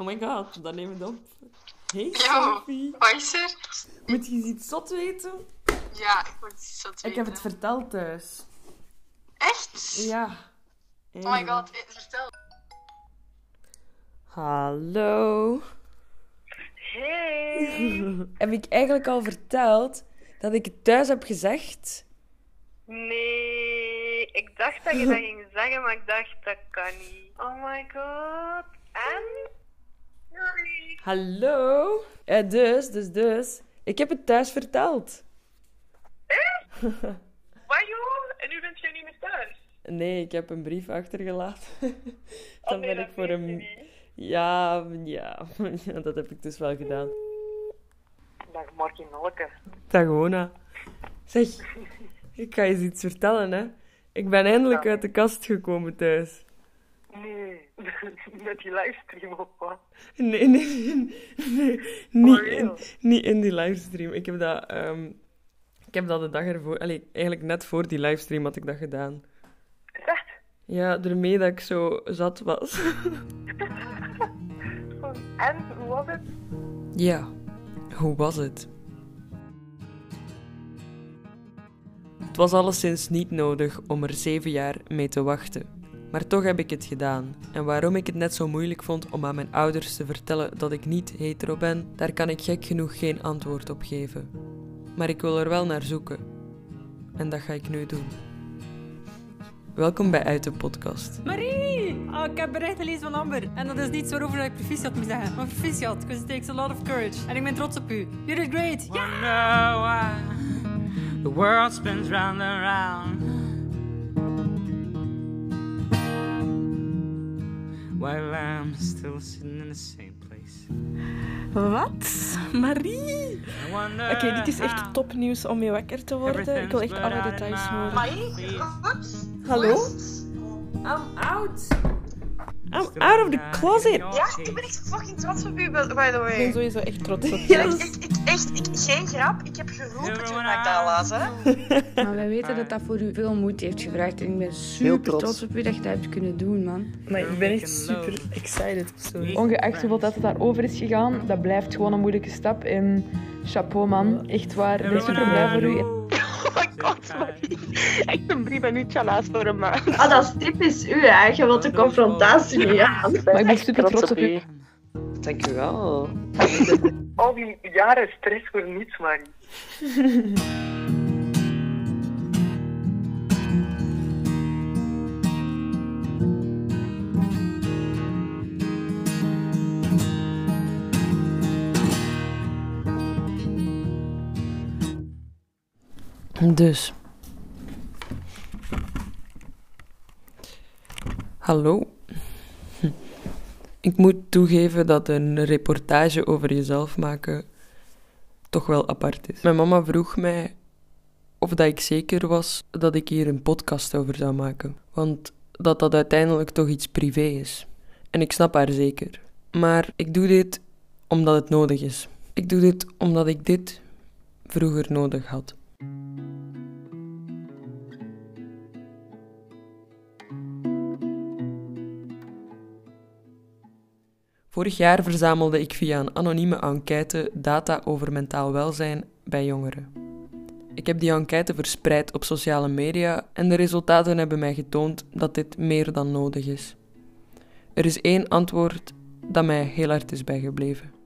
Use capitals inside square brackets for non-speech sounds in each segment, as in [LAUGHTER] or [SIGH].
Oh my god, dan neem het op. Hey. Sophie. Wat is er? Moet je iets zot weten? Ja, ik moet iets zo Ik heb het verteld thuis. Echt? Ja. Oh my god, eh, vertel. Hallo. Hey! [LAUGHS] Heb ik eigenlijk al verteld dat ik het thuis heb gezegd? Nee, ik dacht dat je dat [LAUGHS] ging zeggen, maar ik dacht dat kan niet. Oh my god. En? Hallo. Ja, dus, dus, dus. Ik heb het thuis verteld. Wat joh? En nu bent je niet meer thuis? Nee, ik heb een brief achtergelaten. [LAUGHS] Oh, Dan nee, ben ik voor niet. Ja, ja, [LAUGHS] dat heb ik dus wel gedaan. Dag Martin Nolke. Dag Ona. Zeg, ik ga je eens iets vertellen, hè. Ik ben eindelijk uit de kast gekomen thuis. Nee, [LAUGHS] met die livestream of wat? Nee, nee, nee, nee, niet, in, niet in die livestream. Ik heb dat, ehm, ik heb dat de dag ervoor, allee, eigenlijk net voor die livestream had ik dat gedaan. Echt? Ja, ermee dat ik zo zat was. [LAUGHS] En, hoe was het? Ja, hoe was het? Het was alleszins niet nodig om er zeven jaar mee te wachten. Maar toch heb ik het gedaan. En waarom ik het net zo moeilijk vond om aan mijn ouders te vertellen dat ik niet hetero ben, daar kan ik gek genoeg geen antwoord op geven. Maar ik wil er wel naar zoeken. En dat ga ik nu doen. Welkom bij Uit de Podcast. Marie! Oh, ik heb bericht gelezen van Amber. En dat is niets waarover ik proficiat moet zeggen. Maar proficiat, because it takes a lot of courage. En ik ben trots op u. You did great! Ja! Why the world spins round and round. While I'm still sitting in the same place. Wat? Marie? I wonder Oké, dit is echt topnieuws om mee wakker te worden. Ik wil echt alle details horen. Maar goed. Hallo? I'm out. I'm out of the closet. Ja, ik ben echt fucking trots op u, by the Ik ben way. sowieso echt trots [LAUGHS] op Ja, je. ik, ik, ik, echt, ik, geen grap, ik heb geroepen toen ik dat las, hè. [LAUGHS] Maar wij weten dat dat voor u veel moeite heeft gevraagd. En ik ben super trots. trots. op u dat je dat hebt kunnen doen, man. Maar ik ben echt super excited. Sorry. Ongeacht hoeveel dat het daarover is gegaan, dat blijft gewoon een moeilijke stap. En chapeau man, echt waar. Ik ben super blij voor u. Oh my god, Marie. [LAUGHS] Echt een brief en uurtje laatst voor een maand. Ah, dat is typisch u, hè. Je wilt de confrontatie niet aan. Maar ik ben super trots op u. Dankjewel. Al die jaren stress voor niets, Marie. [LAUGHS] Dus. Hallo. Ik moet toegeven dat een reportage over jezelf maken toch wel apart is. Mijn mama vroeg mij of dat ik zeker was dat ik hier een podcast over zou maken. Want dat dat uiteindelijk toch iets privé is. En ik snap haar zeker. Maar ik doe dit omdat het nodig is. Ik doe dit omdat ik dit vroeger nodig had. Vorig jaar verzamelde ik via een anonieme enquête data over mentaal welzijn bij jongeren. Ik heb die enquête verspreid op sociale media en de resultaten hebben mij getoond dat dit meer dan nodig is. Er is één antwoord dat mij heel hard is bijgebleven.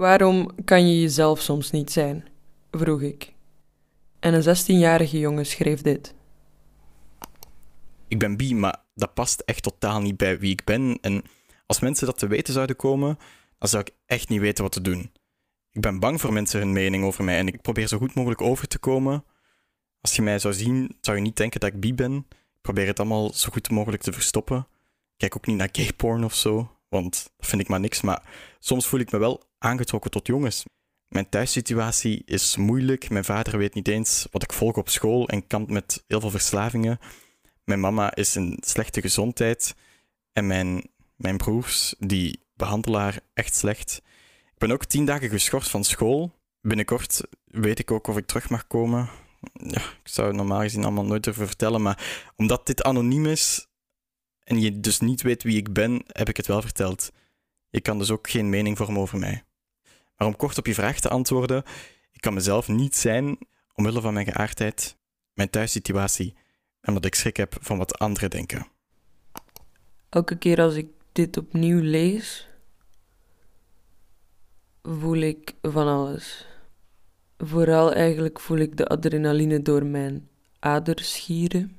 Waarom kan je jezelf soms niet zijn? vroeg ik. En een 16-jarige jongen schreef dit. ik ben bi, maar dat past echt totaal niet bij wie ik ben. En als mensen dat te weten zouden komen, dan zou ik echt niet weten wat te doen. Ik ben bang voor mensen hun mening over mij en ik probeer zo goed mogelijk over te komen. Als je mij zou zien, zou je niet denken dat ik bi ben. Ik probeer het allemaal zo goed mogelijk te verstoppen. Ik kijk ook niet naar gay porn of zo, want dat vind ik maar niks. Maar soms voel ik me wel aangetrokken tot jongens. Mijn thuissituatie is moeilijk. Mijn vader weet niet eens wat ik volg op school en kampt met heel veel verslavingen. Mijn mama is in slechte gezondheid. En mijn, mijn broers, die behandelen haar echt slecht. Ik ben ook tien dagen geschorst van school. binnenkort weet ik ook of ik terug mag komen. Ja, ik zou het normaal gezien allemaal nooit durven vertellen, maar omdat dit anoniem is en je dus niet weet wie ik ben, heb ik het wel verteld. Je kan dus ook geen mening vormen over mij. Maar om kort op je vraag te antwoorden, ik kan mezelf niet zijn omwille van mijn geaardheid, mijn thuissituatie en omdat ik schrik heb van wat anderen denken. Elke keer als ik dit opnieuw lees, voel ik van alles. Vooral eigenlijk voel ik de adrenaline door mijn aders schieren.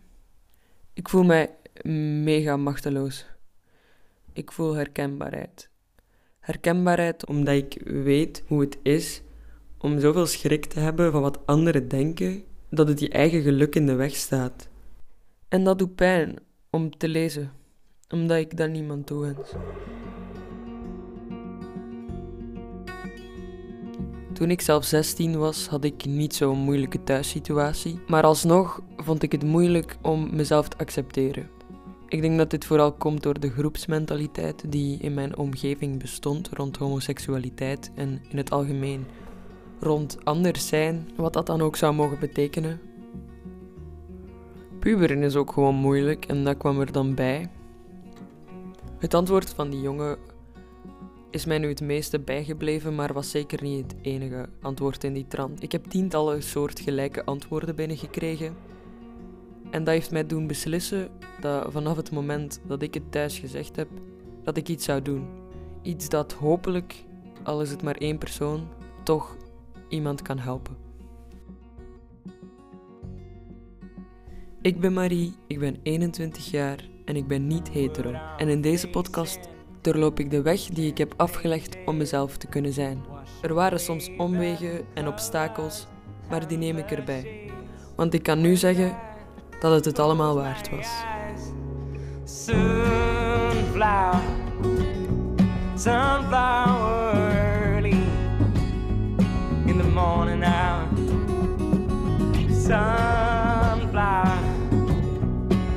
Ik voel mij mega machteloos. Ik voel herkenbaarheid. Herkenbaarheid omdat ik weet hoe het is om zoveel schrik te hebben van wat anderen denken, dat het je eigen geluk in de weg staat. En dat doet pijn om te lezen, omdat ik dat niemand toewens. Toen ik zelf 16 was, had ik niet zo'n moeilijke thuissituatie, maar alsnog vond ik het moeilijk om mezelf te accepteren. Ik denk dat dit vooral komt door de groepsmentaliteit die in mijn omgeving bestond rond homoseksualiteit en in het algemeen rond anders zijn, wat dat dan ook zou mogen betekenen. Puberen is ook gewoon moeilijk en dat kwam er dan bij. Het antwoord van die jongen is mij nu het meeste bijgebleven, maar was zeker niet het enige antwoord in die trant. Ik heb tientallen soortgelijke antwoorden binnengekregen. En dat heeft mij doen beslissen dat vanaf het moment dat ik het thuis gezegd heb, dat ik iets zou doen. Iets dat hopelijk, al is het maar één persoon, toch iemand kan helpen. Ik ben Marie, ik ben 21 jaar en ik ben niet hetero. En in deze podcast doorloop ik de weg die ik heb afgelegd om mezelf te kunnen zijn. Er waren soms omwegen en obstakels, maar die neem ik erbij. Want ik kan nu zeggen dat het het allemaal waard was. Sunflower, sunflower. Sunflower,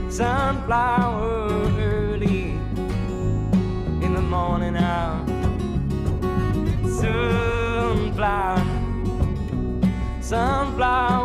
sunflower early in the morning hour. Sunflower, sunflower